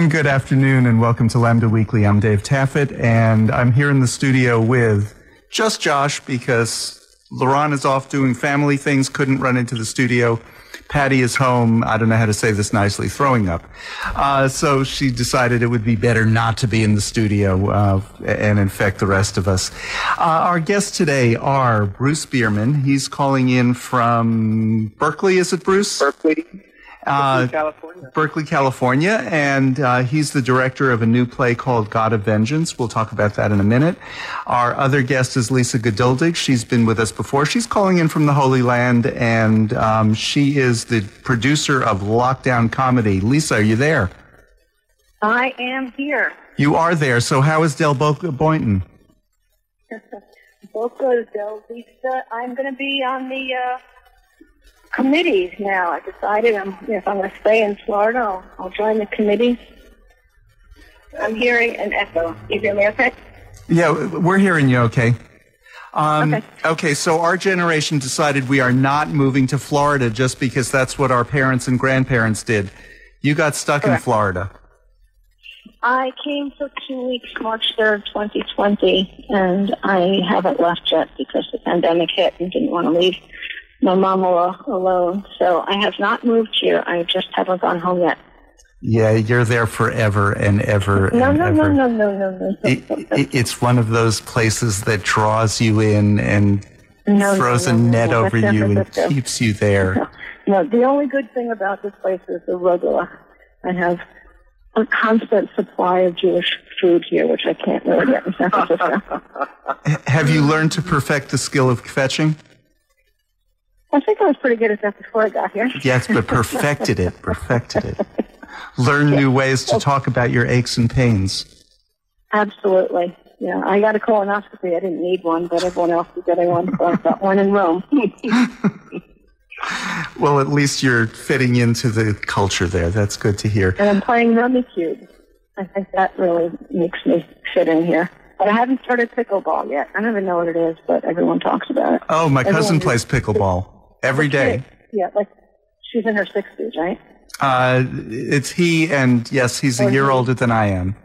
And good afternoon and welcome to Lambda Weekly. I'm Dave Taffet and I'm here in the studio with just Josh because Lauren is off doing family things, couldn't run into the studio. Patty is home. I don't know how to say this nicely, throwing up. Uh, so she decided it would be better not to be in the studio uh, and infect the rest of us. Uh, our guests today are Bruce Bierman. He's calling in from Berkeley. Is it Bruce? Berkeley. Uh, California. Berkeley, California, and uh, he's the director of a new play called God of Vengeance. We'll talk about that in a minute. Our other guest is Lisa Geduldig. She's been with us before. She's calling in from the Holy Land, and um, she is the producer of Lockdown Comedy. Lisa, are you there? I am here. You are there. So how is Del Boca Boynton? Boca del Vista. I'm going to be on the uh, committees now. I decided I'm, if I'm going to stay in Florida, I'll, I'll join the committees. I'm hearing an echo. You hear me okay? Yeah, we're hearing you okay. Um, Okay. okay, so our generation decided we are not moving to Florida just because that's what our parents and grandparents did. You got stuck in Florida. I came for two weeks, March 3rd, 2020, and I haven't left yet because the pandemic hit and didn't want to leave my mom al- alone. So I have not moved here. I just haven't gone home yet. Yeah, you're there forever and ever No, and no, ever. no, no, no, no, no. It, it, it's one of those places that draws you in and No, throws no, a no, no, net over you and keeps you there. No, the only good thing about this place is the arugula. I have a constant supply of Jewish food here, which I can't really get in San Francisco. Have you learned to perfect the skill of kvetching? I think I was pretty good at that before I got here. Yes, but perfected it, perfected it. Learn new ways to talk about your aches and pains. Absolutely. Yeah, I got a colonoscopy. I didn't need one, but everyone else is getting one, so I got one in Rome. Well, at least you're fitting into the culture there. That's good to hear. and I'm playing Rummikub. I think that really makes me fit in here. But I haven't started pickleball yet. I don't even know what it is, but everyone talks about it. Oh, my cousin plays pickleball every day. Yeah, like she's in her 60s, right? Uh, it's he, and yes, he's a year he- older than I am.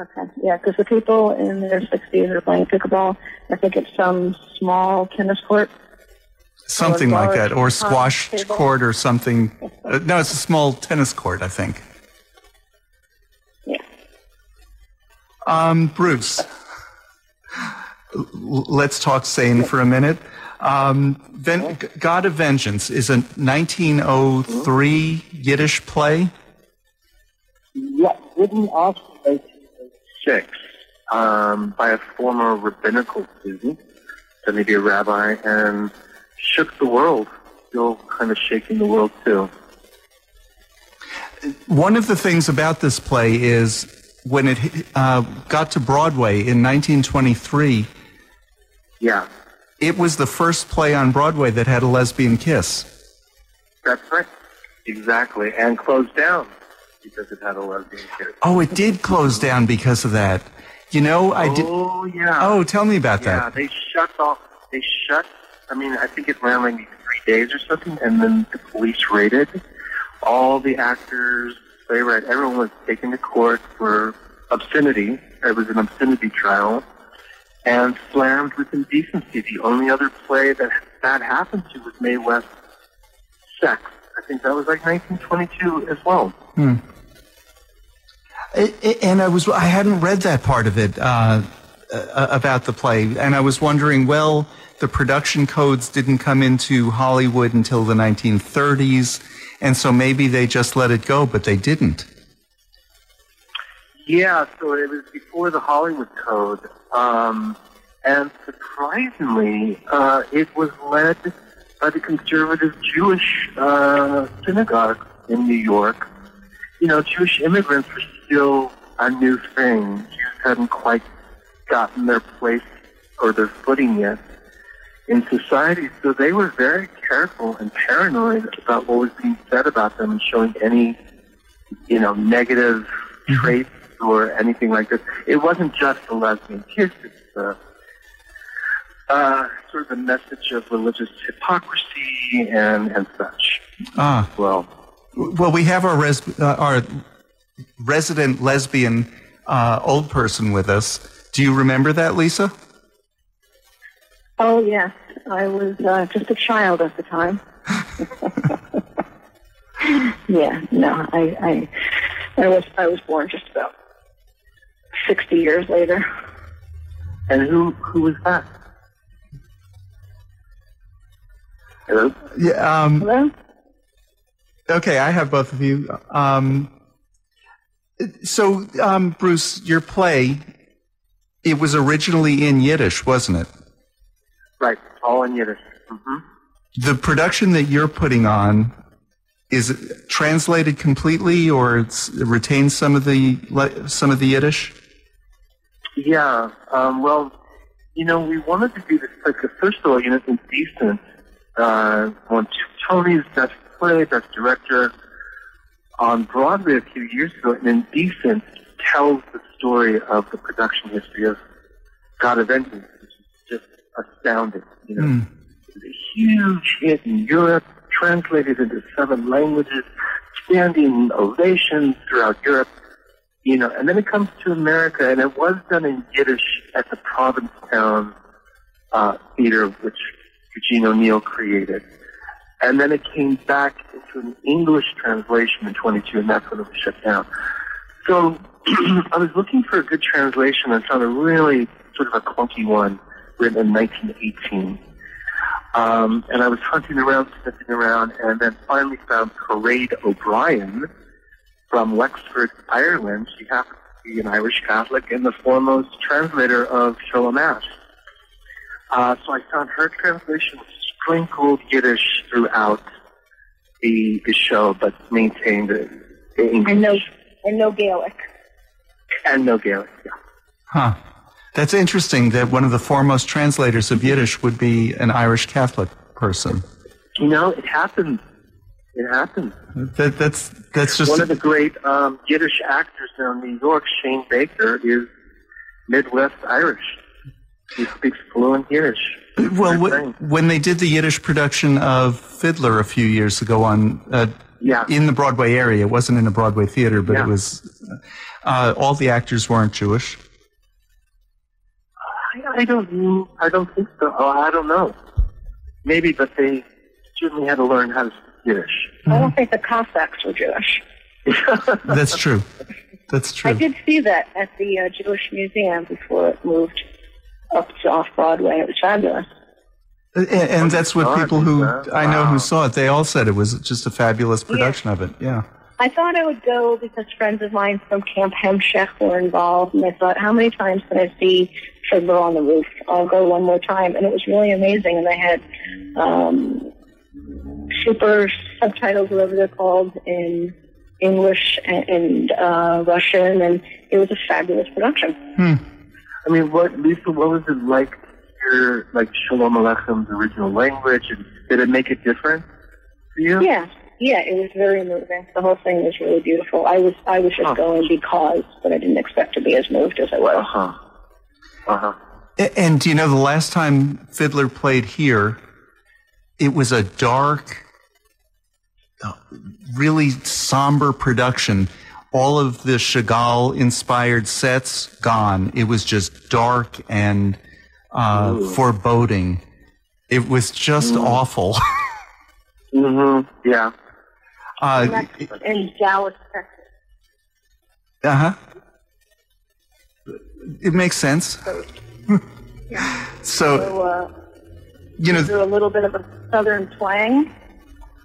Okay. Yeah, because the people in their 60s are playing pickleball. I think it's some small tennis court. Something like that, or squash table. court, or something. Uh, no, it's a small tennis court, I think. Yeah. Um, Bruce, let's talk sane for a minute. Um, Ven- God of Vengeance is a 1903 Yiddish play. Yeah, written off in 1906 um, by a former rabbinical student, studied to be a rabbi, and shook the world. Still kind of shaking the world too. One of the things about this play is when it uh, got to Broadway in 1923, Yeah, it was the first play on Broadway that had a lesbian kiss. that's right. Exactly, and closed down because it had a lesbian kid. Oh, it did close down because of that. You know, I did. Oh yeah. Oh, tell me about Yeah, that. Yeah, they shut off. They shut. I mean, I think it ran like three days or something, and then the police raided all the actors, playwright, everyone was taken to court for obscenity. It was an obscenity trial, and slammed with indecency. The only other play that that happened to was Mae West Sex. I think that was like 1922 as well. I- I- and I was I hadn't read that part of it uh, uh, about the play, and I was wondering, well, the production codes didn't come into Hollywood until the 1930s, and so maybe they just let it go, but they didn't. Yeah, so it was before the Hollywood Code, um, and surprisingly, uh, it was led by the conservative Jewish uh, synagogue in New York. You know, Jewish immigrants were still a new thing. Jews hadn't quite gotten their place or their footing yet in society, so they were very careful and paranoid about what was being said about them and showing any, you know, negative traits or anything like this. It wasn't just the lesbian kiss. It's uh, uh, sort of a message of religious hypocrisy and, and such. Ah, Well, well, we have our res- uh, our resident lesbian uh, old person with us. Do you remember that, Lisa? Oh yes, I was uh, just a child at the time. yeah, no, I, I, I was, I was born just about sixty years later. And who who was that? Hello. Yeah. Um, Hello. okay, I have both of you. Um, so, um, Bruce, your play, it was originally in Yiddish, wasn't it? Right, all in Yiddish. hmm The production that you're putting on is it translated completely, or it's, it retains some of the some of the Yiddish. Yeah. Um, well, you know, we wanted to do this. Like, first of all, you know, Indecent uh, won two Tonys, Best Play, Best Director on Broadway a few years ago, and Indecent tells the story of the production history of God of Vengeance, which is just astounding. You know, Mm. it was a huge hit in Europe, translated into seven languages, standing ovations throughout Europe. You know, and then it comes to America, and it was done in Yiddish at the Provincetown uh, Theater, which Eugene O'Neill created. And then it came back into an English translation in 22, and that's when it was shut down. So I was looking for a good translation and found a really sort of a clunky one written in 1918. Um, and I was hunting around, sniffing around, and then finally found Caraid O'Brien from Wexford, Ireland. She happens to be an Irish Catholic and the foremost translator of Sholem Asch. Uh, so I found her translation sprinkled Yiddish throughout the, the show, but maintained the, the English And no, and no Gaelic. and no Gaelic. Yeah. Huh. That's interesting that one of the foremost translators of Yiddish would be an Irish Catholic person. You know, it happens. It happens. That, that's that's just One of the great um, Yiddish actors now in New York, Shane Baker, is Midwest Irish. He speaks fluent Yiddish. well when they did the Yiddish production of Fiddler a few years ago on uh, Yeah. in the Broadway area. It wasn't in a Broadway theater, but Yeah. it was. Uh, all the actors weren't Jewish. I, I don't. I don't think so. Oh, I don't know. Maybe, but they certainly had to learn how to speak Yiddish. I don't think the Cossacks were Jewish. That's true. That's true. I did see that at the uh, Jewish Museum before it moved up to off Broadway. It was fabulous. And, and that's what people who I know who saw it, they all said it was just a fabulous production of it. Yeah. I thought I would go because friends of mine from Camp Hemshech were involved, and I thought, how many times can I see Fiddler on the Roof? I'll go one more time, and it was really amazing. And they had um, super subtitles, whatever they're called, in English and, and uh, Russian, and it was a fabulous production. Hmm. I mean, what Lisa? What was it like to hear like Shalom Aleichem, the original language, and did it make a difference for you? Yeah, yeah, it was very moving. The whole thing was really beautiful. I was I was just Huh. going because, but I didn't expect to be as moved as I was. Uh was. huh. Uh huh. A- And do you know the last time Fiddler played here, it was a dark, really somber production. All of the Chagall inspired sets gone. It was just dark and uh, foreboding. It was just awful. Mm-hmm. Yeah. uh In Dallas, Texas. Uh huh. It makes sense. so So, uh, you know, a little bit of a southern twang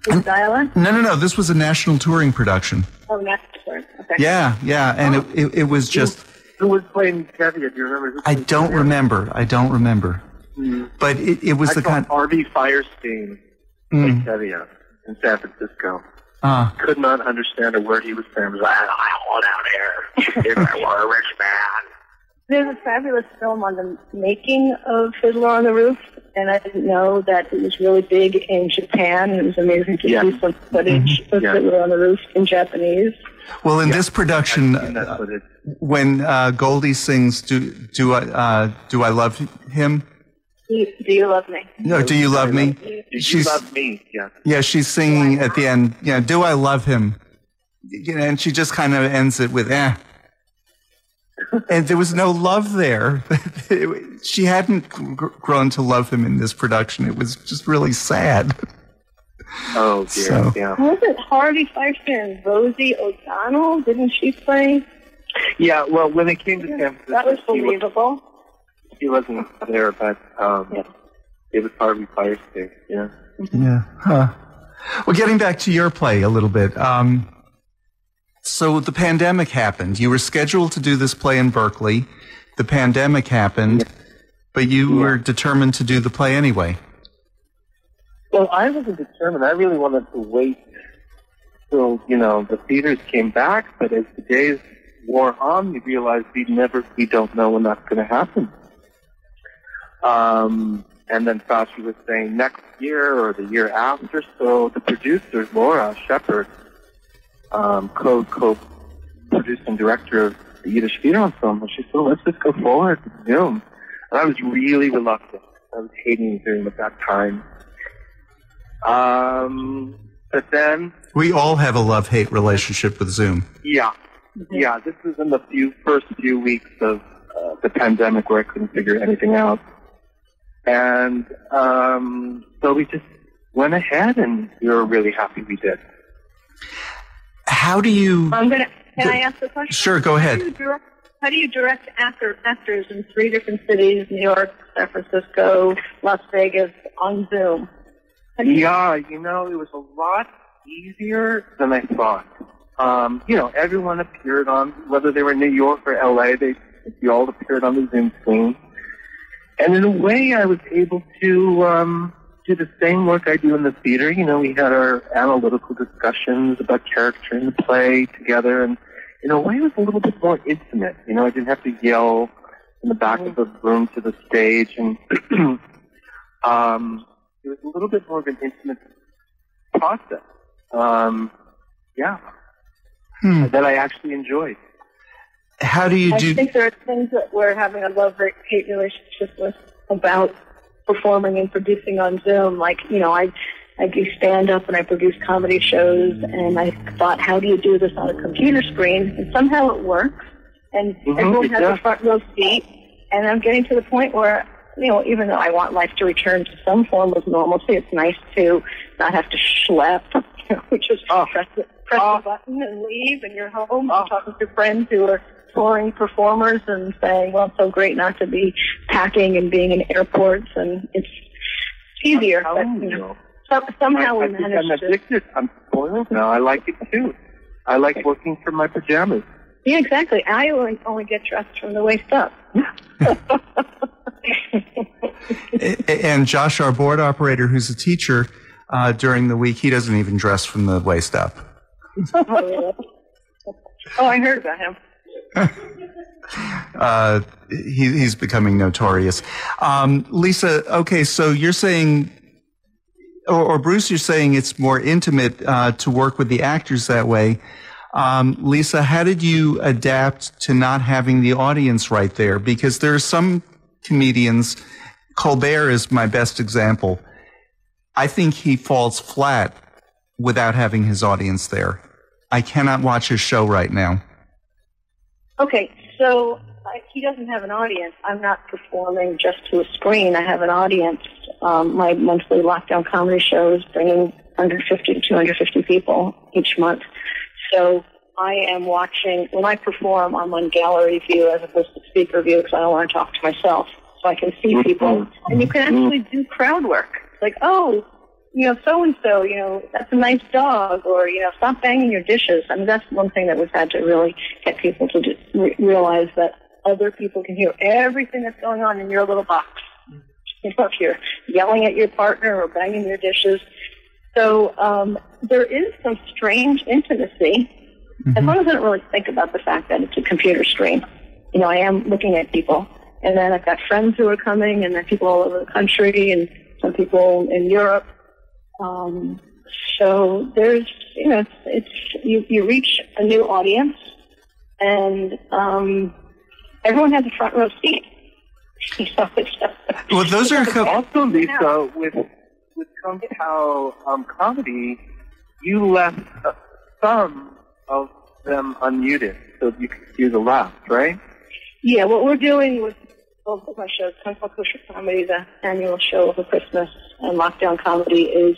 to the um, dialect? no, no, no. This was a national touring production. Oh, that's different. Okay. Yeah, yeah, and it, it, it was just. Who was playing Tevye? Do you remember? Who I don't Tevye? remember. I don't remember. Hmm. But it, it was I the saw kind. Harvey Fierstein play hmm. Tevye in San Francisco. Uh, Could not understand a word he was saying. He was like, I hold out here if I were a rich man. There's a fabulous film on the making of Fiddler on the Roof, and I didn't know that it was really big in Japan. It was amazing to Yeah. see some footage of Yeah. Fiddler on the Roof in Japanese. well, in this production, uh, when uh, Golde sings, "Do do I uh, do I love him?" Do you, do you love me? No, do you love me? Did you She's love me? Yeah. yeah, she's singing at the end. Yeah, do I love him? you know, and she just kind of ends it with eh. And there was no love there. she hadn't gr- grown to love him in this production. It was just really sad. Oh dear, So- yeah. Wasn't Harvey Feister and Rosie O'Donnell? Didn't she play? Yeah, well, when it came to San Francisco, That was he, wa- believable. he wasn't there, but um, Yeah. it was Harvey Fierstein, yeah. Yeah. Huh. Well, getting back to your play a little bit. Um, so the pandemic happened. You were scheduled to do this play in Berkeley. The pandemic happened, but you were determined to do the play anyway. Well, I wasn't determined. I really wanted to wait till, you know, the theaters came back, but as the days wore on, we realized we never, we don't know when that's going to happen. Um, and then Fauci was saying next year or the year after, so the producers, Laura Shepard, um, co, co-producing director of the Yiddish Theater and she said, let's just go forward with Zoom. And I was really reluctant. I was hating Zoom at that time. Um, but then, We all have a love-hate relationship with Zoom. yeah, yeah, this was in the few first few weeks of uh, the pandemic where I couldn't figure anything out, and um, so we just went ahead, and we were really happy we did. How do you? I'm gonna. Can I ask a question? Sure, go How do ahead. you direct, how do you direct actor, actors in three different cities: New York, San Francisco, Las Vegas, on Zoom? You- Yeah, you know, it was a lot easier than I thought. Um, you know, everyone appeared on, whether they were in New York or LA, they, they all appeared on the Zoom screen. And in a way, I was able to um, do the same work I do in the theater. You know, we had our analytical discussions about character in the play together, and in a way, it was a little bit more intimate. You know, I didn't have to yell in the back of the room to the stage, and um, it was a little bit more of an intimate process. Um, yeah, Hmm. that I actually enjoyed. How do you I do? I think there are things that we're having a love hate relationship with about performing and producing on Zoom. Like, you know, I I do stand up and I produce comedy shows, and I thought, how do you do this on a computer screen? And somehow it works, and Mhm, everyone has does. a front row seat. And I'm getting to the point where, you know, even though I want life to return to some form of normalcy, it's nice to not have to schlep, you know, is Oh. press, the, press Oh. the button and leave, and you're home. Oh. Ah. I'm talking to friends who are touring performers and saying, well, it's so great not to be packing and being in airports, and it's easier. I'm But, you you. know, so, somehow I, I we think I'm managed to. addicted. I'm spoiled now. I like it too. I like working from my pajamas. Yeah, exactly. I only, only get dressed from the waist up. And Josh, our board operator, who's a teacher, uh, during the week, he doesn't even dress from the waist up. oh, oh, I heard about him. Uh, he, he's becoming notorious. Um, Lisa, okay, so you're saying, or, or Bruce, you're saying it's more intimate uh, to work with the actors that way. Um, Lisa, how did you adapt to not having the audience right there? Because there are some comedians, Colbert is my best example. I think he falls flat without having his audience there. I cannot watch his show right now. Okay, so he doesn't have an audience. I'm not performing just to a screen. I have an audience. Um, my monthly lockdown comedy shows bringing 150 to 250 people each month. So I am watching, when I perform, I'm on gallery view as opposed to speaker view because I don't want to talk to myself. So I can see people. And you can actually do crowd work. Like, oh, you know, so and so, you know, that's a nice dog, or you know, stop banging your dishes. I mean, that's one thing that we've had to really get people to do, re- realize that other people can hear everything that's going on in your little box. You know, if you're yelling at your partner or banging your dishes. So um, there is some strange intimacy, as long as I don't really think about the fact that it's a computer screen. You know, I am looking at people, and then I've got friends who are coming, and then people all over the country, and some people in Europe. Um, so there's, you know, it's, it's you, you reach a new audience, and um, everyone has a front row seat. You know, it's just, Well, those are a couple. Also, Lisa, with with Kung Pao um, comedy, you left uh, some of them unmuted so you can do the laughs, right? Yeah, what we're doing with both of my shows, Kung Pao Kosher Comedy, the annual show over Christmas, and Lockdown Comedy, is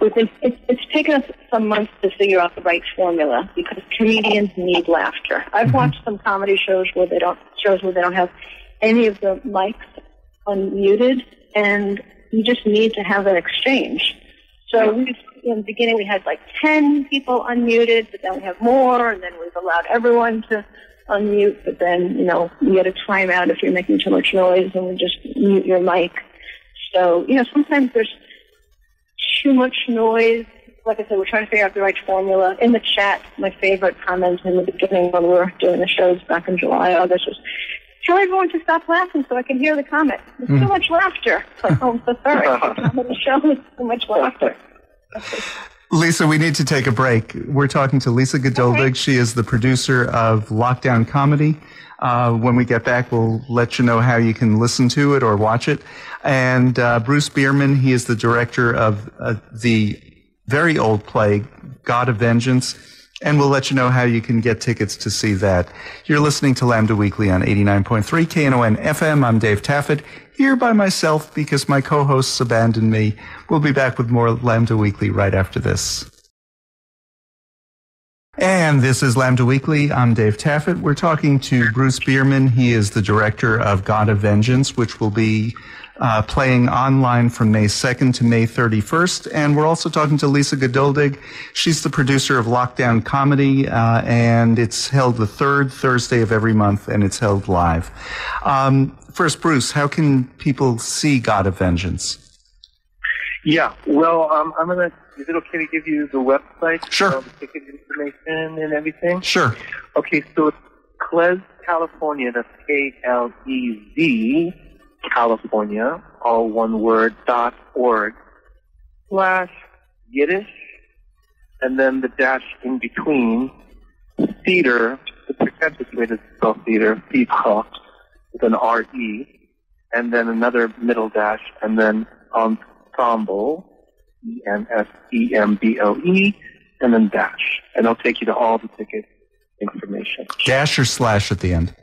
we've been, it's, it's taken us some months to figure out the right formula because comedians need laughter. I've mm-hmm. watched some comedy shows where they don't shows where they don't have any of the mics unmuted, and you just need to have that exchange. So we in the beginning we had like ten people unmuted, but then we have more, and then we've allowed everyone to unmute. But then you know you get a timeout if you're making too much noise, and we just mute your mic. So you know sometimes there's too much noise. Like I said, we're trying to figure out the right formula. In the chat, my favorite comment in the beginning when we were doing the shows back in July, August was, tell everyone to stop laughing so I can hear the comment. There's too mm-hmm. much laughter. Like, oh, I'm so sorry. the show is too much laughter. Lisa, we need to take a break. We're talking to Lisa Geduldig. Okay. She is the producer of Lockdown Comedy. Uh, when we get back, we'll let you know how you can listen to it or watch it. And uh, Bruce Bierman, he is the director of uh, the very old play, God of Vengeance. And we'll let you know how you can get tickets to see that. You're listening to Lambda Weekly on 89.3 KNON FM. I'm Dave Taffet, here by myself because my co-hosts abandoned me. We'll be back with more Lambda Weekly right after this. And this is Lambda Weekly. I'm Dave Taffet. We're talking to Bruce Bierman. He is the director of God of Vengeance, which will be uh, playing online from May 2nd to May 31st. And we're also talking to Lisa Geduldig. She's the producer of Lockdown Comedy, uh, and it's held the third Thursday of every month, and it's held live. Um, first, Bruce, how can people see God of Vengeance? Yeah. Well, um, I'm gonna. Is it okay to give you the website? Sure. The ticket information and everything. Sure. Okay, so it's Klez, California. That's K L E Z, California, all one word, dot org, slash Yiddish, and then the dash in between, theater, the pretentious way to spell theater, theater, with an R-E, and then another middle dash, and then ensemble, E E-N-S-E-M-B-O-E, and then dash. And it'll take you to all the ticket information. Dash or slash at the end?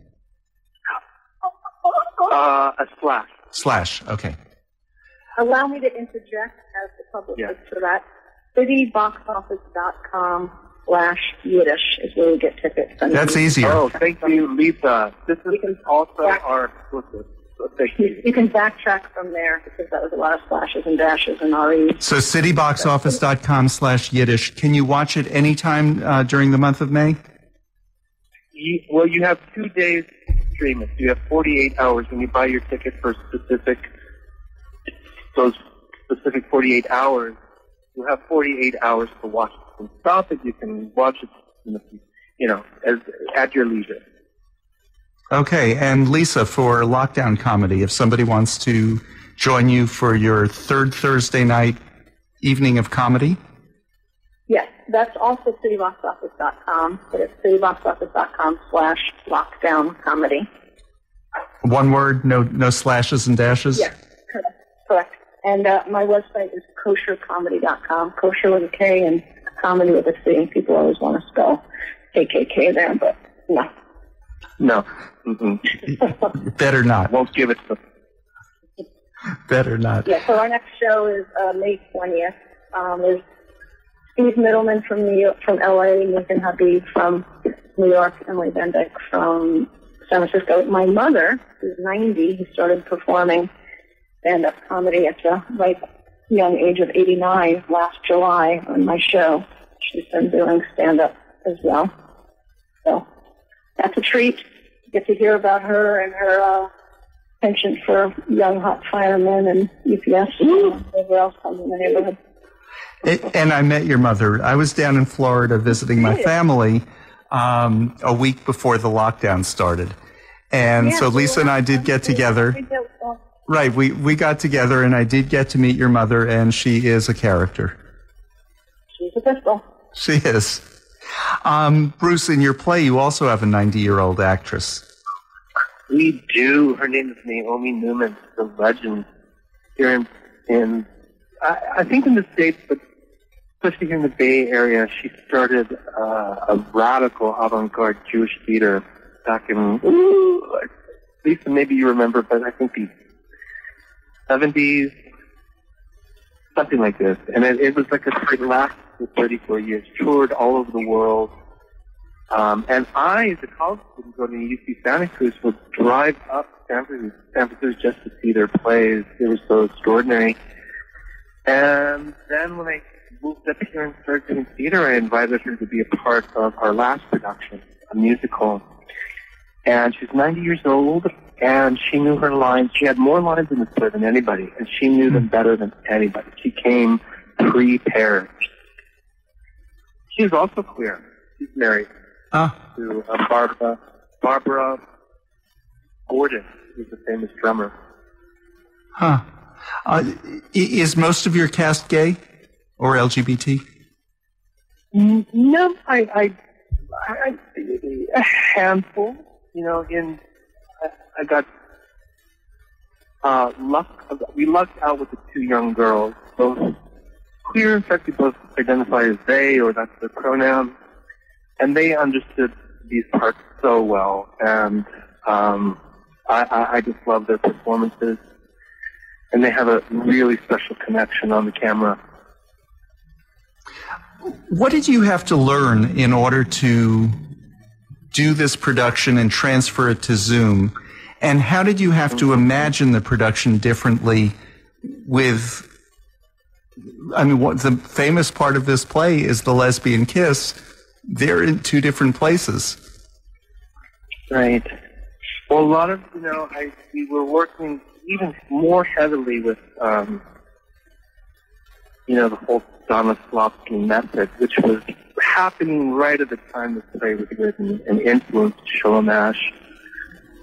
Uh, a slash. Slash. Okay. Allow me to interject as the publicist Yeah. for that. Cityboxoffice.com slash Yiddish is where we get tickets. And That's easier. Oh, thank you, Lisa. This is You can- also Yeah. our exclusive. So You, you. you can backtrack from there because that was a lot of slashes and dashes and REs. So cityboxoffice.com slash Yiddish. Can you watch it anytime uh, during the month of May? you. Well, you have two days to stream it. You have 48 hours when you buy your ticket for specific, those specific 48 hours. You have 48 hours to watch it. You can stop it. You can watch it, you know, as, at your leisure. Okay, and Lisa, for lockdown comedy, if somebody wants to join you for your third Thursday night evening of comedy, Yes, that's also cityboxoffice.com, but it's cityboxoffice.com slash lockdown comedy. one word, no no slashes and dashes. Yes, correct. correct. And uh, my website is koshercomedy.com, kosher with a K and comedy with a C. People always want to spell KKK there, but no. No. Better not. Won't give it to Better not. Yeah, so our next show is uh, May 20th. Um, there's Steve Middleman from New York, from LA, Nathan Habib from New York, Emily Van Dyke from San Francisco. My mother, who's 90, who started performing stand-up comedy at the ripe young age of 89 last July on my show. She's been doing stand-up as well. So that's a treat. Get to hear about her and her uh, penchant for young hot firemen and UPS and whatever else comes in the neighborhood. It, and I met your mother. I was down in Florida visiting my family um, a week before the lockdown started. And so Lisa and I did get together. We did, Right, we, we got together and I did get to meet your mother, and she is a character. She's a pistol. She is. Um, Bruce, in your play, you also have a 90 year old actress. We do. Her name is Naomi Newman, the legend here in, in I, I think in the States, but especially here in the Bay Area, she started uh, a radical avant-garde Jewish theater back in, ooh, Lisa, maybe you remember, but I think the 70s, something like this. And it, it was like a it lasted for 34 years, toured all over the world. Um, and I, as a college student going to UC Santa Cruz, would drive up San Francisco, San Francisco just to see their plays. They were so extraordinary. And then when I moved up here and started doing theater, I invited her to be a part of our last production, a musical. And she's 90 years old, and she knew her lines. She had more lines in the play than anybody, and she knew them better than anybody. She came prepared. She's also queer. She's married Ah, to uh, Barbara Barbara Borden, who's a famous drummer. huh. Uh, is most of your cast gay or LGBT? Mm, No, I, I, I, a handful. You know, in I, I got uh, luck. We lucked out with the two young girls, both queer. In fact, they both identify as they, or that's their pronoun, and they understood these parts so well. And um, I, I, I just love their performances, and they have a really special connection on the camera. What did you have to learn in order to do this production and transfer it to Zoom? And how did you have to imagine the production differently with I mean what the famous part of this play is the lesbian kiss. They're in two different places. Right. Well, a lot of you know, I we were working even more heavily with um, you know the whole Stanislavski method, which was happening right at the time the play was written and influenced Sholem Asch.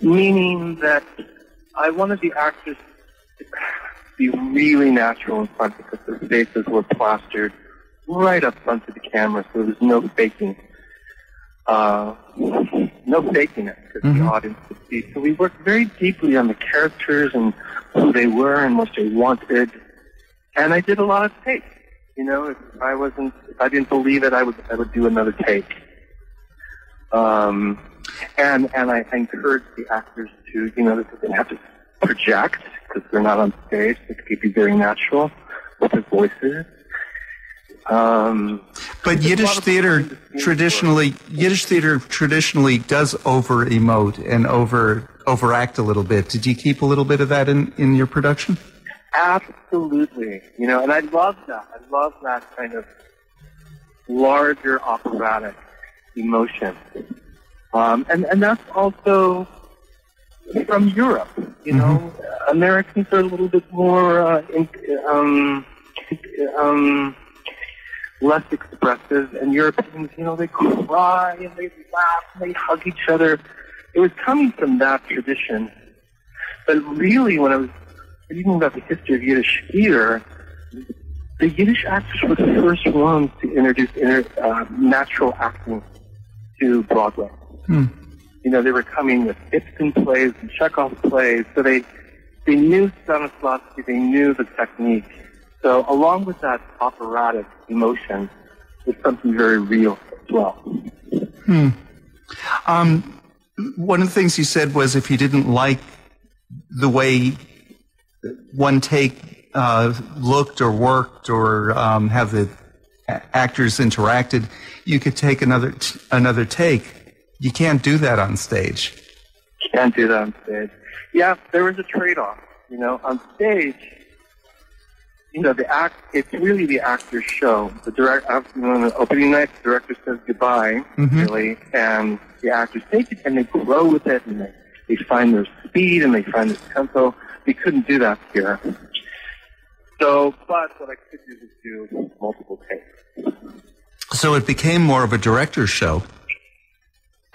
Meaning that I wanted the actors to be really natural in front because their faces were plastered right up front of the camera, so there was no faking. Uh, no faking it because the audience could see. So we worked very deeply on the characters and who they were and what they wanted. And I did a lot of takes. You know, if I wasn't, if I didn't believe it, I would, I would do another take. Um, and and I encourage the actors to, you know, they have to project because they're not on stage. They could be very natural with their voices. Um, But There's a lot Yiddish theater traditionally Yiddish theater traditionally does over emote and over overact a little bit. Did you keep a little bit of that in, in your production? Absolutely. You know, and I love that. I love that kind of larger operatic emotion. Um, and, and that's also from Europe. You know, Americans are a little bit more, uh, in, um, um, less expressive, and Europeans, you know, they cry and they laugh and they hug each other. It was coming from that tradition. But really, when I was reading about the history of Yiddish theater, the Yiddish actors were the first ones to introduce inter, uh, natural acting to Broadway. You know, they were coming with Ibsen plays and Chekhov plays, so they they knew Stanislavski, they knew the technique. So along with that operatic emotion, was something very real as well. Um, one of the things he said was if you didn't like the way one take uh, looked or worked or um, how the actors interacted, you could take another t- another take. You can't do that on stage. Can't do that on stage. Yeah, there was a trade-off. You know, on stage, you know, the act, it's really the actor's show. The direct, you know, on the opening night, the director says goodbye, really, and the actors take it and they grow with it and they, they find their speed and they find their tempo. We couldn't do that here. So, but what I could do was do multiple takes. So it became more of a director's show.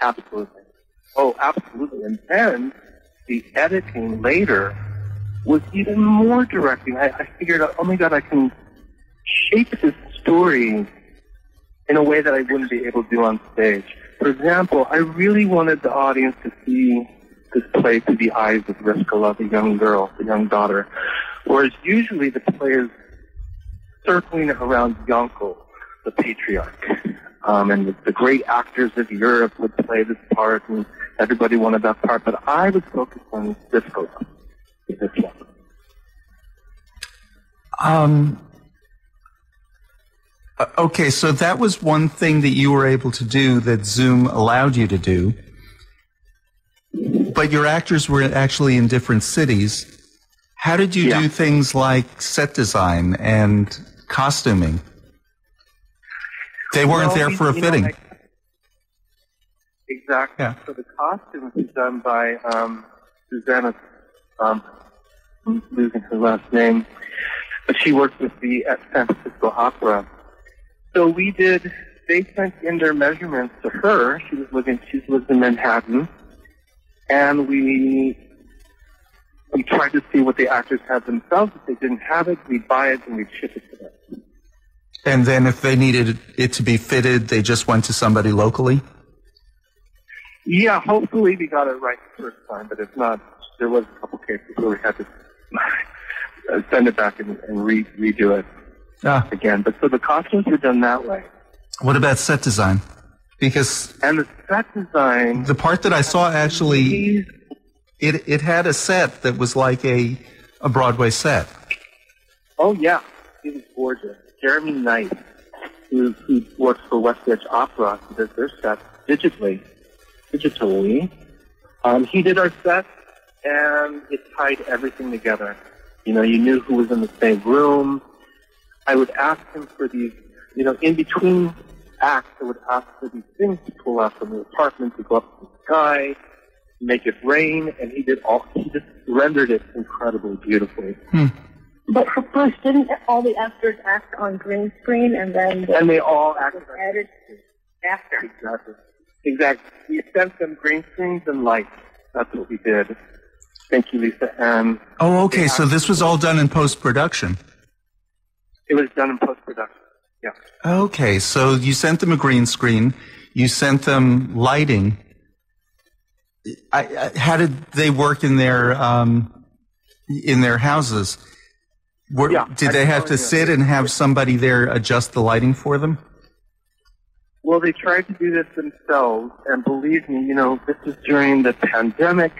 Absolutely. Oh, absolutely. And then the editing later was even more directing. I, I figured, out, oh my God, I can shape this story in a way that I wouldn't be able to do on stage. For example, I really wanted the audience to see this play through the eyes of Rifkele, the young girl, the young daughter. Whereas usually the play is circling around Yankel, the patriarch. Um, and the, the great actors of Europe would play this part, and everybody wanted that part. But I was focused on disco, this one. Um, okay, so that was one thing that you were able to do that Zoom allowed you to do. But your actors were actually in different cities. How did you Yeah. do things like set design and costuming? They weren't Well, there for a you know, fitting. Exactly. Yeah. So the costume was done by um, Susanna, um, I'm losing her last name, but she worked with the at San Francisco Opera. So we did. They sent in their measurements to her. She was living. She lived in Manhattan, and we we tried to see what the actors had themselves. If they didn't have it, we'd buy it and we'd ship it to them. and then if they needed it to be fitted, they just went to somebody locally? Yeah, hopefully we got it right the first time, but if not, there was a couple cases where we had to send it back and, and re- redo it Ah, again. But so the costumes were done that way. what about set design? Because And the set design, the part that I saw actually, it, it had a set that was like a, a Broadway set. oh yeah, it was gorgeous. Jeremy Knight, who, who works for West Edge Opera, who does their sets digitally, digitally. Um, he did our set, and it tied everything together. You know, you knew who was in the same room. I would ask him for these, you know, in between acts, I would ask for these things to pull out from the apartment to go up to the sky, make it rain, and he did all, he just rendered it incredibly beautifully. Hmm. But for Bruce, didn't all the actors act on green screen and then the And they all acted was added after? Exactly. Exactly. We sent them green screens and lights. That's what we did. Thank you, Lisa. And Oh, okay. So this was all done in post production. it was done in post production. Yeah. Okay. So you sent them a green screen. You sent them lighting. I, I, how did they work in their um, in their houses? Were, Yeah, did I they have to sit and have somebody there adjust the lighting for them? Well, they tried to do this themselves, and believe me, you know, this is during the pandemic.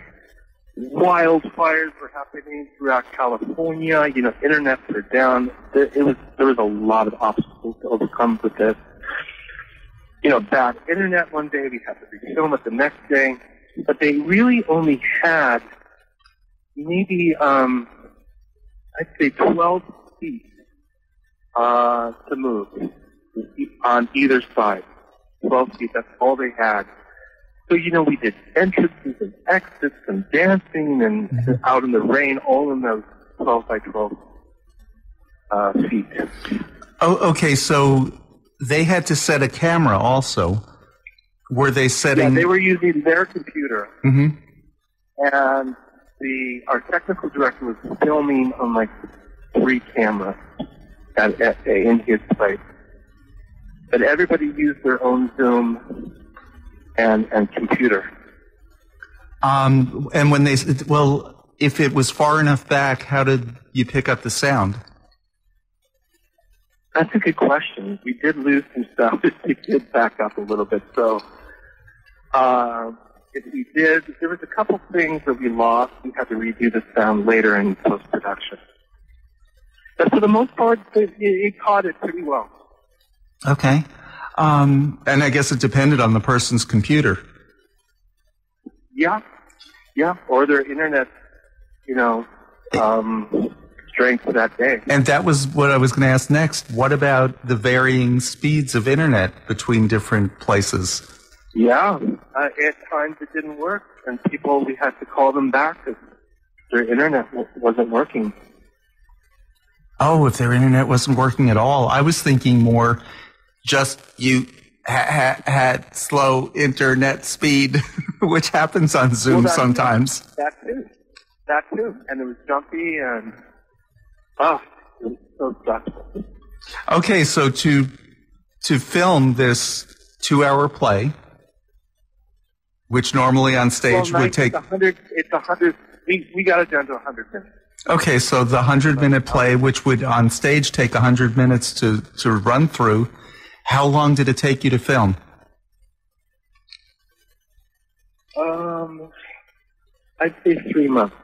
Wildfires were happening throughout California. You know, internet were down. There, it was there was a lot of obstacles to overcome with this. You know, bad internet one day. We had to refilm it the next day, but they really only had maybe um, I'd say 12 feet uh, to move on either side. 12 feet, that's all they had. So, you know, we did entrances and exits and dancing and out in the rain, all in those 12 by 12 uh, feet. Oh, okay. So they had to set a camera also. Were they setting? Yeah, they were using their computer, Mhm. and the our technical director was filming on like three cameras at, at, in his place. But everybody used their own Zoom and and computer. Um, and when they well, if it was far enough back, how did you pick up the sound? That's a good question. We did lose some stuff. We did back up a little bit. So, uh, if we did, there was a couple things that we lost. We had to redo the sound later in post production. But for the most part, it, it, it caught it pretty well. Okay. Um, and I guess it depended on the person's computer. Yeah, yeah, or their internet, you know, um, strength that day. And that was what I was going to ask next. What about the varying speeds of internet between different places? Yeah, uh, at times it didn't work, and people we had to call them back because their internet w- wasn't working. Oh, if their internet wasn't working at all, I was thinking more just you ha- ha- had slow internet speed, which happens on Zoom that- sometimes. That too, that too, and it was jumpy and oh, it was so stressful. Okay, so to to film this two-hour play, which normally on stage well, would take It's a hundred. It's a hundred. We we got it down to a hundred minutes. Okay, so the hundred minute play, which would on stage take hundred minutes to, to run through, How long did it take you to film? Um, I'd say three months.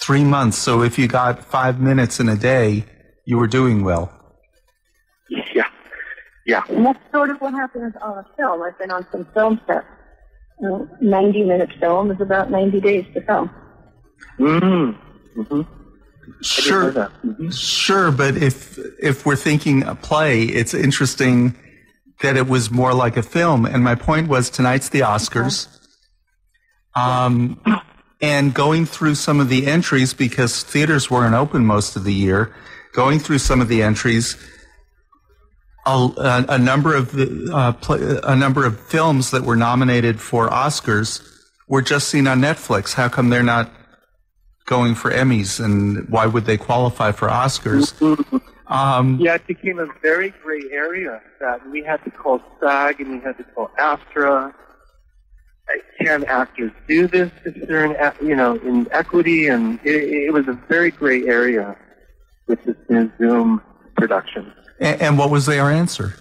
Three months. So if you got five minutes in a day, you were doing well. Yeah, yeah. And that's sort of what happens on a film. I've been on some film sets. You 90 minute film is about 90 days to film. Mm. Mm-hmm. Sure, Mm-hmm. sure. But if if we're thinking a play, it's interesting that it was more like a film. And my point was tonight's the Oscars. Um, and going through some of the entries because theaters weren't open most of the year, going through some of the entries, a, a, number of the, uh, a number of films that were nominated for Oscars were just seen on Netflix. How come they're not going for Emmys, and why would they qualify for Oscars? Um, Yeah, it became a very gray area that we had to call SAG and we had to call AFTRA. Uh, Can actors do this if they're in, you know, in equity? And it, it was a very gray area with this new Zoom production. and, and what was their answer?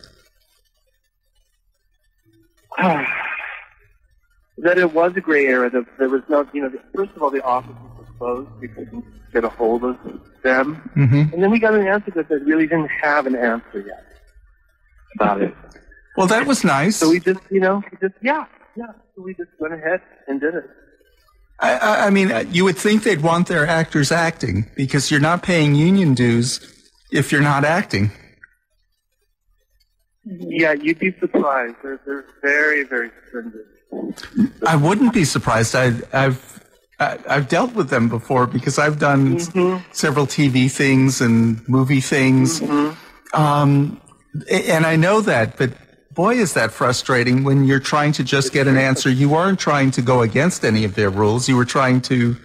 that it was a gray area. That there was no, you know, first of all, the offices were closed. We couldn't get a hold of them. hmm And then we got an answer that they really didn't have an answer yet about it. Well, that was nice. So we just, you know, we just, yeah, yeah. So we just went ahead and did it. I, I, I mean, uh, you would think they'd want their actors acting because you're not paying union dues if you're not acting. Yeah, you'd be surprised. They're, they're very, very stringent. I wouldn't be surprised. I, I've I, I've dealt with them before because I've done s- several TV things and movie things, um, and I know that. But boy, is that frustrating when you're trying to just get an answer. You aren't trying to go against any of their rules. You were trying to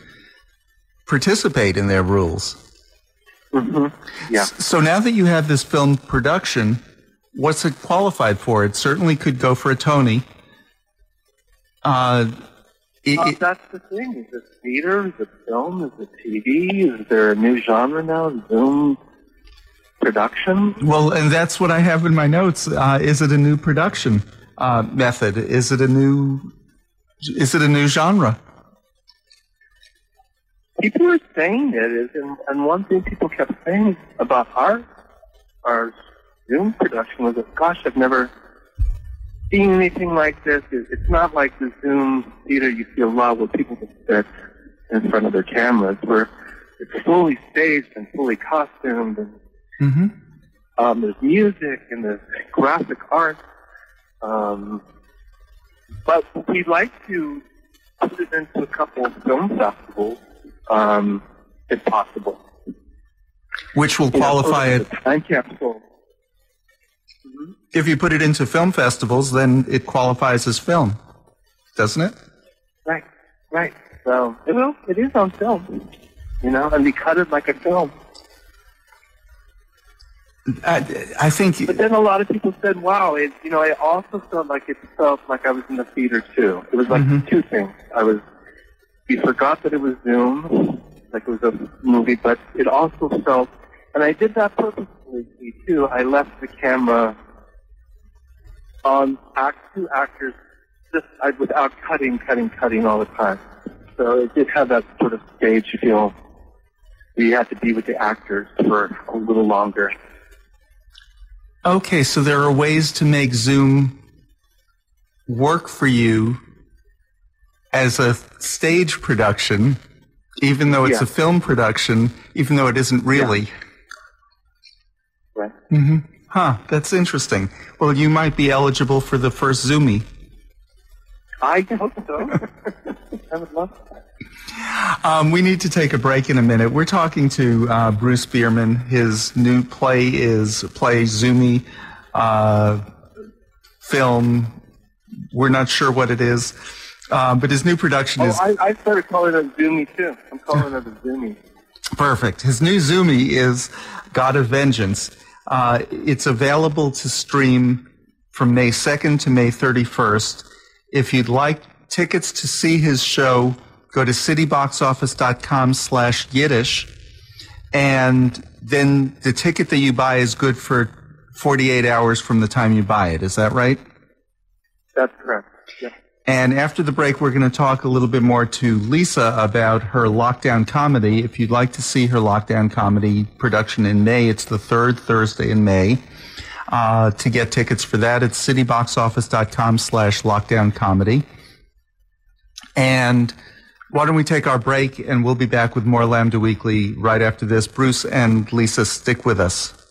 participate in their rules. Yeah. So now that you have this film production, what's it qualified for? It certainly could go for a Tony. Uh, it- it- that's the thing. Is it theater? Is it film? Is it TV? Is there a new genre now? Zoom production? well, and that's what I have in my notes. Uh, is it a new production uh, method? Is it a new? Is it a new genre? People are saying it is, and, and one thing people kept saying about our our Zoom production was that, gosh, I've never seen anything like this, it's not like the Zoom theater you see a lot where people just sit in front of their cameras, where it's fully staged and fully costumed, and hmm um, there's music and there's graphic art. Um, but we'd like to put it into a couple of film festivals, um, if possible. Which will qualify it. Time capsule. Mm-hmm. If you put it into film festivals, then it qualifies as film, doesn't it? Right, right. So, it will, it is on film, you know, and we cut it like a film. I, I think. But then a lot of people said, wow, it, you know, I also felt like it felt like I was in the theater too. It was like mm-hmm. two things. I was, we forgot that it was Zoom, like it was a movie, but it also felt, and I did that purposely too. I left the camera on act two actors just I, without cutting, cutting, cutting all the time. So it did have that sort of stage feel. We had to be with the actors for a little longer. Okay, so there are ways to make Zoom work for you as a stage production, even though it's Yeah. a film production, even though it isn't really. Right. Huh, that's interesting. Well, you might be eligible for the first Zoomy. I hope so. I would love that. Um, we need to take a break in a minute. We're talking to uh, Bruce Bierman. His new play is play Zoomy uh, film. We're not sure what it is, uh, but his new production Oh, is I, I started calling it Zoomy too. I'm calling it a Zoomy. Perfect. His new Zoomy is God of Vengeance. Uh, it's available to stream from May 2nd to May 31st. If you'd like tickets to see his show, go to cityboxoffice.com slash Yiddish. And then the ticket that you buy is good for 48 hours from the time you buy it. Is that right? That's correct. And after the break, we're going to talk a little bit more to Lisa about her lockdown comedy. If you'd like to see her lockdown comedy production in May, it's the third Thursday in May. Uh, to get tickets for that, it's cityboxoffice.com slash lockdown comedy. And why don't we take our break and we'll be back with more Lambda Weekly right after this. Bruce and Lisa, stick with us.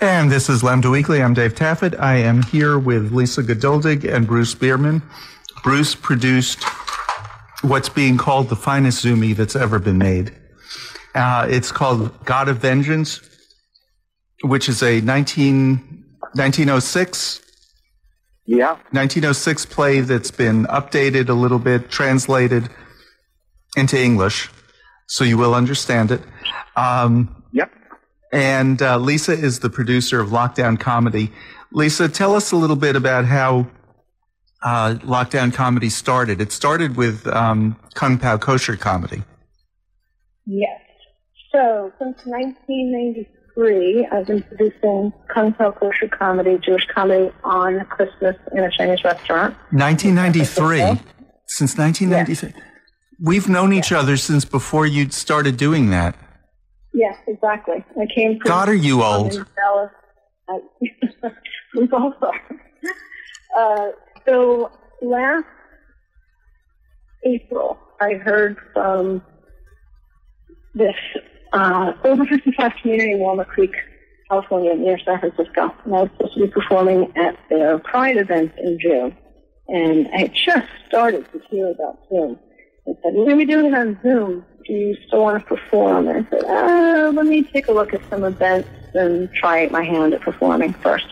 And this is Lambda Weekly. I'm Dave Taffet. I am here with Lisa Geduldig and Bruce Bierman. Bruce produced what's being called the finest Zoomie that's ever been made. Uh, it's called God of Vengeance, which is a 19, 1906 Yeah. 1906 play that's been updated a little bit, translated into English, so you will understand it. Um. And uh, Lisa is the producer of Lockdown Comedy. Lisa, tell us a little bit about how uh, Lockdown Comedy started. It started with um, Kung Pao Kosher Comedy. Yes. So since 1993, I've been producing Kung Pao kosher comedy, Jewish comedy on Christmas in a Chinese restaurant. 1993. Since 1993. We've known each other since before you started doing that. Yes, exactly. I came from God, are you old? Dallas. I, we both are. Uh, so last April, I heard from this uh, over 55 community in Walnut Creek, California, near San Francisco. And I was supposed to be performing at their Pride event in June. And I had just started to hear about Zoom. They said, we're going to be doing it on Zoom. Do you still want to perform? And I said, uh, let me take a look at some events and try my hand at performing first.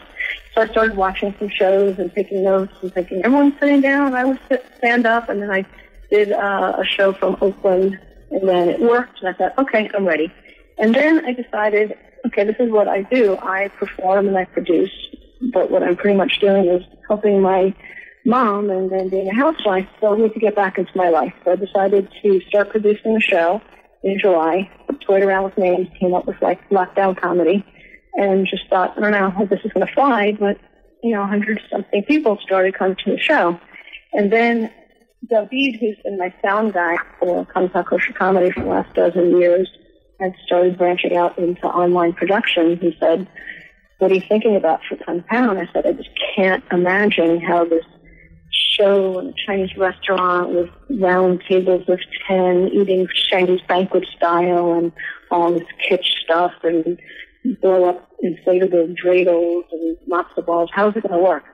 So I started watching some shows and taking notes and thinking, everyone's sitting down. I would sit, stand up. And then I did uh, a show from Oakland. And then it worked. And I thought, okay, I'm ready. And then I decided, okay, this is what I do. I perform and I produce. But what I'm pretty much doing is helping my mom and then being a housewife, so I need to get back into my life. So I decided to start producing a show in July. Toyed around with names, came up with like lockdown comedy, and just thought, I don't know how this is going to fly, but you know, hundred something people started coming to the show. And then David, who's been my sound guy for Pao Kosher Comedy for the last dozen years, had started branching out into online production. He said, what are you thinking about for Kung Pao? And I said, I just can't imagine how this show in a Chinese restaurant with round tables of 10 eating Chinese banquet style and all this kitsch stuff and blow up inflatable dreidels and matzo balls. How's it going to work?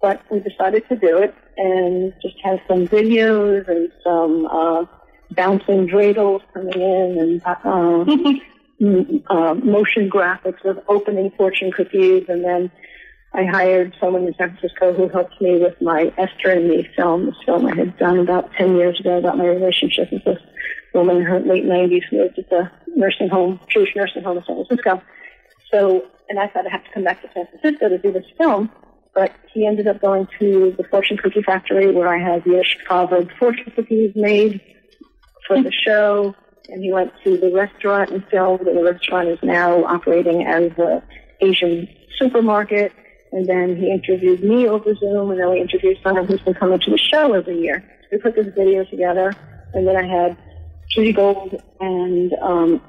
But we decided to do it and just have some videos and some uh, bouncing dreidels coming in and uh, uh, motion graphics of opening fortune cookies and then I hired someone in San Francisco who helped me with my Esther and Me film, this film I had done about 10 years ago about my relationship with this woman in her late 90s who lived at the nursing home, Jewish nursing home in San Francisco. So, and I thought I have to come back to San Francisco to do this film, but he ended up going to the Fortune Cookie Factory where I had Yish covered fortune cookies made for the show, and he went to the restaurant and filmed, and the restaurant is now operating as an Asian supermarket. And then he interviewed me over Zoom, and then we interviewed someone who's been coming to the show every year. We put this video together, and then I had Judy Gold and um,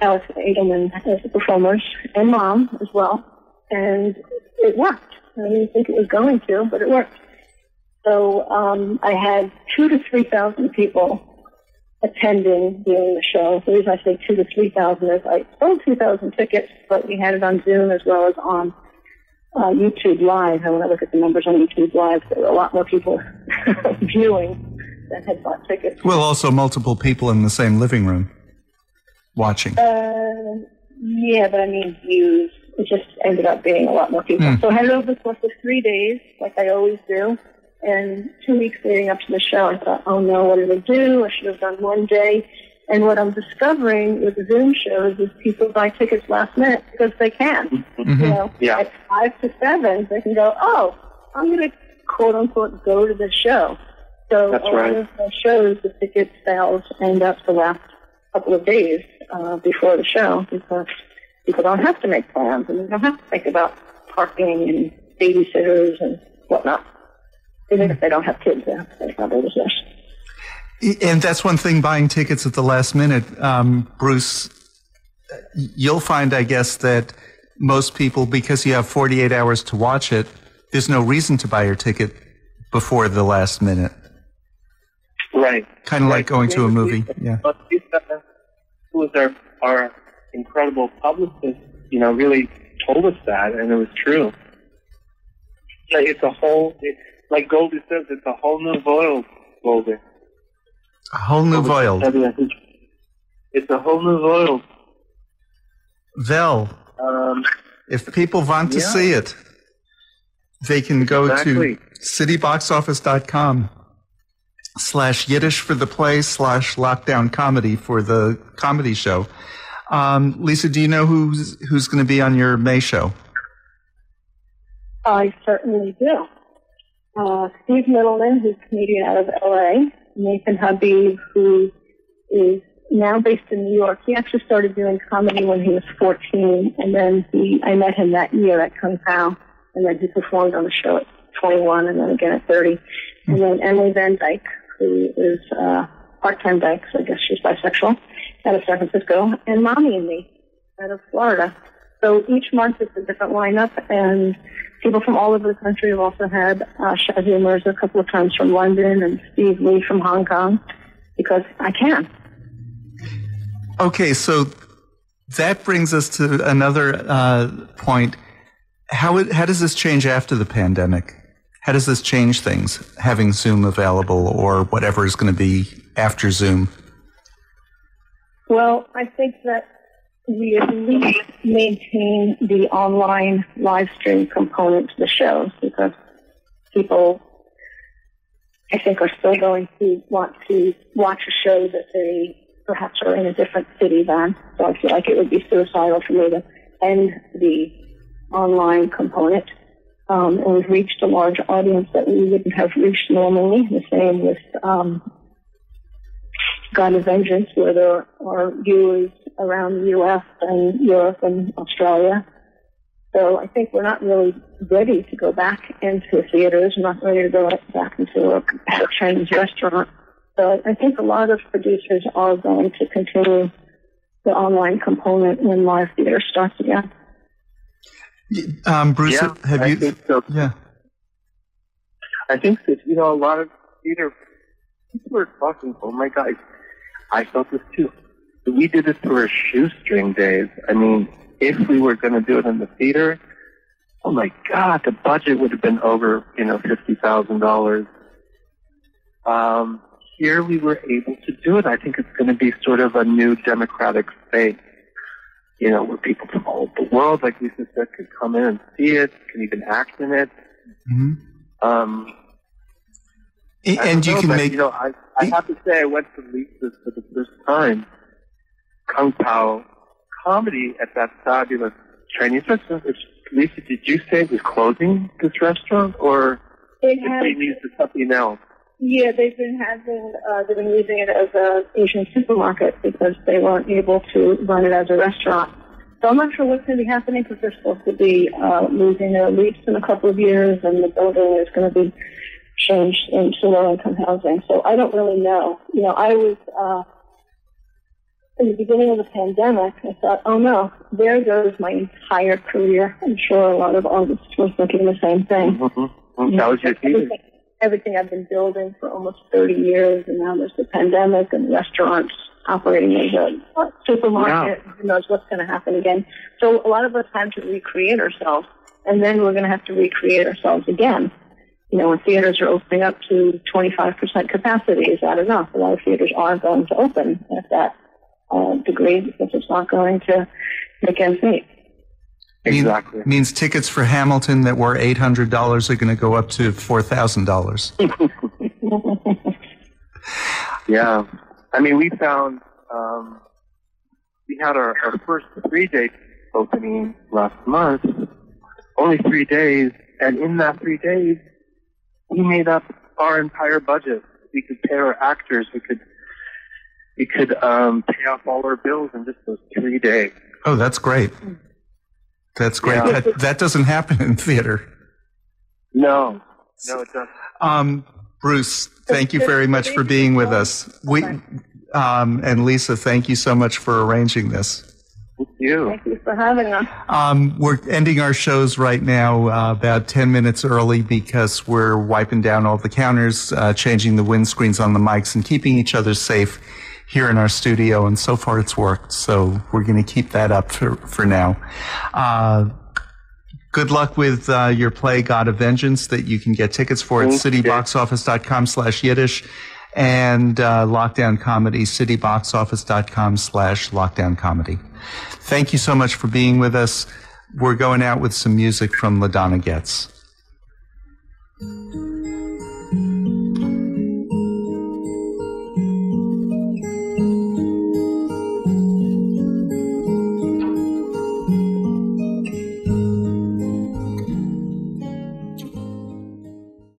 Alex Edelman as the performers, and Mom as well. And it worked. I didn't think it was going to, but it worked. So um, I had two to three thousand people attending during the show. The reason I say two to three thousand is I sold two thousand tickets, but we had it on Zoom as well as on uh, YouTube Live. And when I look at the numbers on YouTube Live, there were a lot more people viewing than had bought tickets. Well, also multiple people in the same living room watching. Uh, yeah, but I mean views. It just ended up being a lot more people. So I had it over the course of three days, like I always do. And two weeks leading up to the show, I thought, oh no, what did I do? I should have done one day. And what I'm discovering with the Zoom shows is people buy tickets last minute because they can. You know, Yeah. at five to seven, they can go, oh, I'm going to quote unquote go to the show. So That's a lot right. of the shows, the ticket sales end up the last couple of days uh, before the show because people don't have to make plans and they don't have to think about parking and babysitters and whatnot. Even if they don't have kids, they have to think about babysitters. And that's one thing buying tickets at the last minute. Um, Bruce, you'll find, I guess, that most people, because you have 48 hours to watch it, there's no reason to buy your ticket before the last minute. Right. Kind of Right. like going to a movie. Yeah. But Lisa, who was our, our incredible publicist, you know, really told us that, and it was true. Like it's a whole, it, like Golde says, it's a whole new world, Golde. A whole new world. It's a whole new world. Vel, Um, if people want to Yeah. see it, they can go Exactly. to cityboxoffice.com slash Yiddish for the play slash lockdown comedy for the comedy show. Um, Lisa, do you know who's who's going to be on your May show? I certainly do. Uh, Steve Mittleman, who's a comedian out of LA, Nathan Habib, who is now based in New York. He actually started doing comedy when he was 14, and then he, I met him that year at Kung Pao, and then he performed on the show at 21, and then again at 30. And then Emily Van Dyke, who is uh, part-time dyke, so I guess she's bisexual, out of San Francisco, and Mommy and Me out of Florida. So each month it's a different lineup, and people from all over the country have also had uh, Shazia Mirza a couple of times from London and Steve Lee from Hong Kong, because I can. Okay, so that brings us to another uh, point. How it, how does this change after the pandemic? How does this change things? Having Zoom available or whatever is going to be after Zoom? Well, I think that we at least maintain the online live stream component to the shows because people, I think, are still going to want to watch a show that they perhaps are in a different city than. So I feel like it would be suicidal for me to end the online component. Um, and we've reached a large audience that we wouldn't have reached normally. The same with um, God of Vengeance, where there are viewers around the U.S. and Europe and Australia. So I think we're not really ready to go back into theaters. We're not ready to go back into a, a Chinese restaurant. So I think a lot of producers are going to continue the online component when live theater starts again. Um, Bruce, yeah, have I you? think so. Yeah. I think that, you know, a lot of theater people are talking, oh my God, I felt this too. We did this through our shoestring days. I mean, if we were going to do it in the theater, oh my God, the budget would have been over, you know, $50,000. Um, here we were able to do it. I think it's going to be sort of a new democratic space, you know, where people from all over the world, like Lisa said, could come in and see it, can even act in it. hmm Um, And you know, can but, make. You know, I, I have to say, I went to Lisa's for the first time. Kung Pao comedy at that fabulous Chinese restaurant. Which Lisa, did you say was closing this restaurant, or It is has, being used for something else? yeah, they've been having, uh, they've been using it as a Asian supermarket because they weren't able to run it as a restaurant. So I'm not sure what's going to be happening because they're supposed to be uh, losing their lease in a couple of years, and the building is going to be changed into low-income housing. So I don't really know. You know, I was uh, in the beginning of the pandemic. I thought, oh no, there goes my entire career. I'm sure a lot of artists were thinking the same thing. Mm-hmm. That was your everything, everything I've been building for almost 30 years, and now there's the pandemic and restaurants operating as a supermarket. Who knows what's going to happen again? So a lot of us had to recreate ourselves, and then we're going to have to recreate ourselves again. You know, when theaters are opening up to 25% capacity, is that enough? A lot of theaters aren't going to open at that uh, degree because it's not going to make ends meet. Exactly. Means tickets for Hamilton that were eight hundred dollars are going to go up to four thousand dollars. Yeah. I mean, we found um, we had our, our first three day opening last month, only three days, and in that three days, we made up our entire budget. We could pay our actors. We could we could um, pay off all our bills in just those three days. Oh, that's great. That's great. Yeah. That, that doesn't happen in theater. No, no, it doesn't. Um, Bruce, thank you very much for being with us. We, um, and Lisa, thank you so much for arranging this. Thank you. Thank you for having us. Um, we're ending our shows right now uh, about 10 minutes early because we're wiping down all the counters, uh, changing the windscreens on the mics, and keeping each other safe here in our studio. And so far it's worked. So we're going to keep that up for, for now. Uh, good luck with uh, your play God of Vengeance that you can get tickets for at Thank you. cityboxoffice.com slash Yiddish and uh, Lockdown Comedy, cityboxoffice.com slash lockdown comedy. Thank you so much for being with us. We're going out with some music from LaDonna Getz.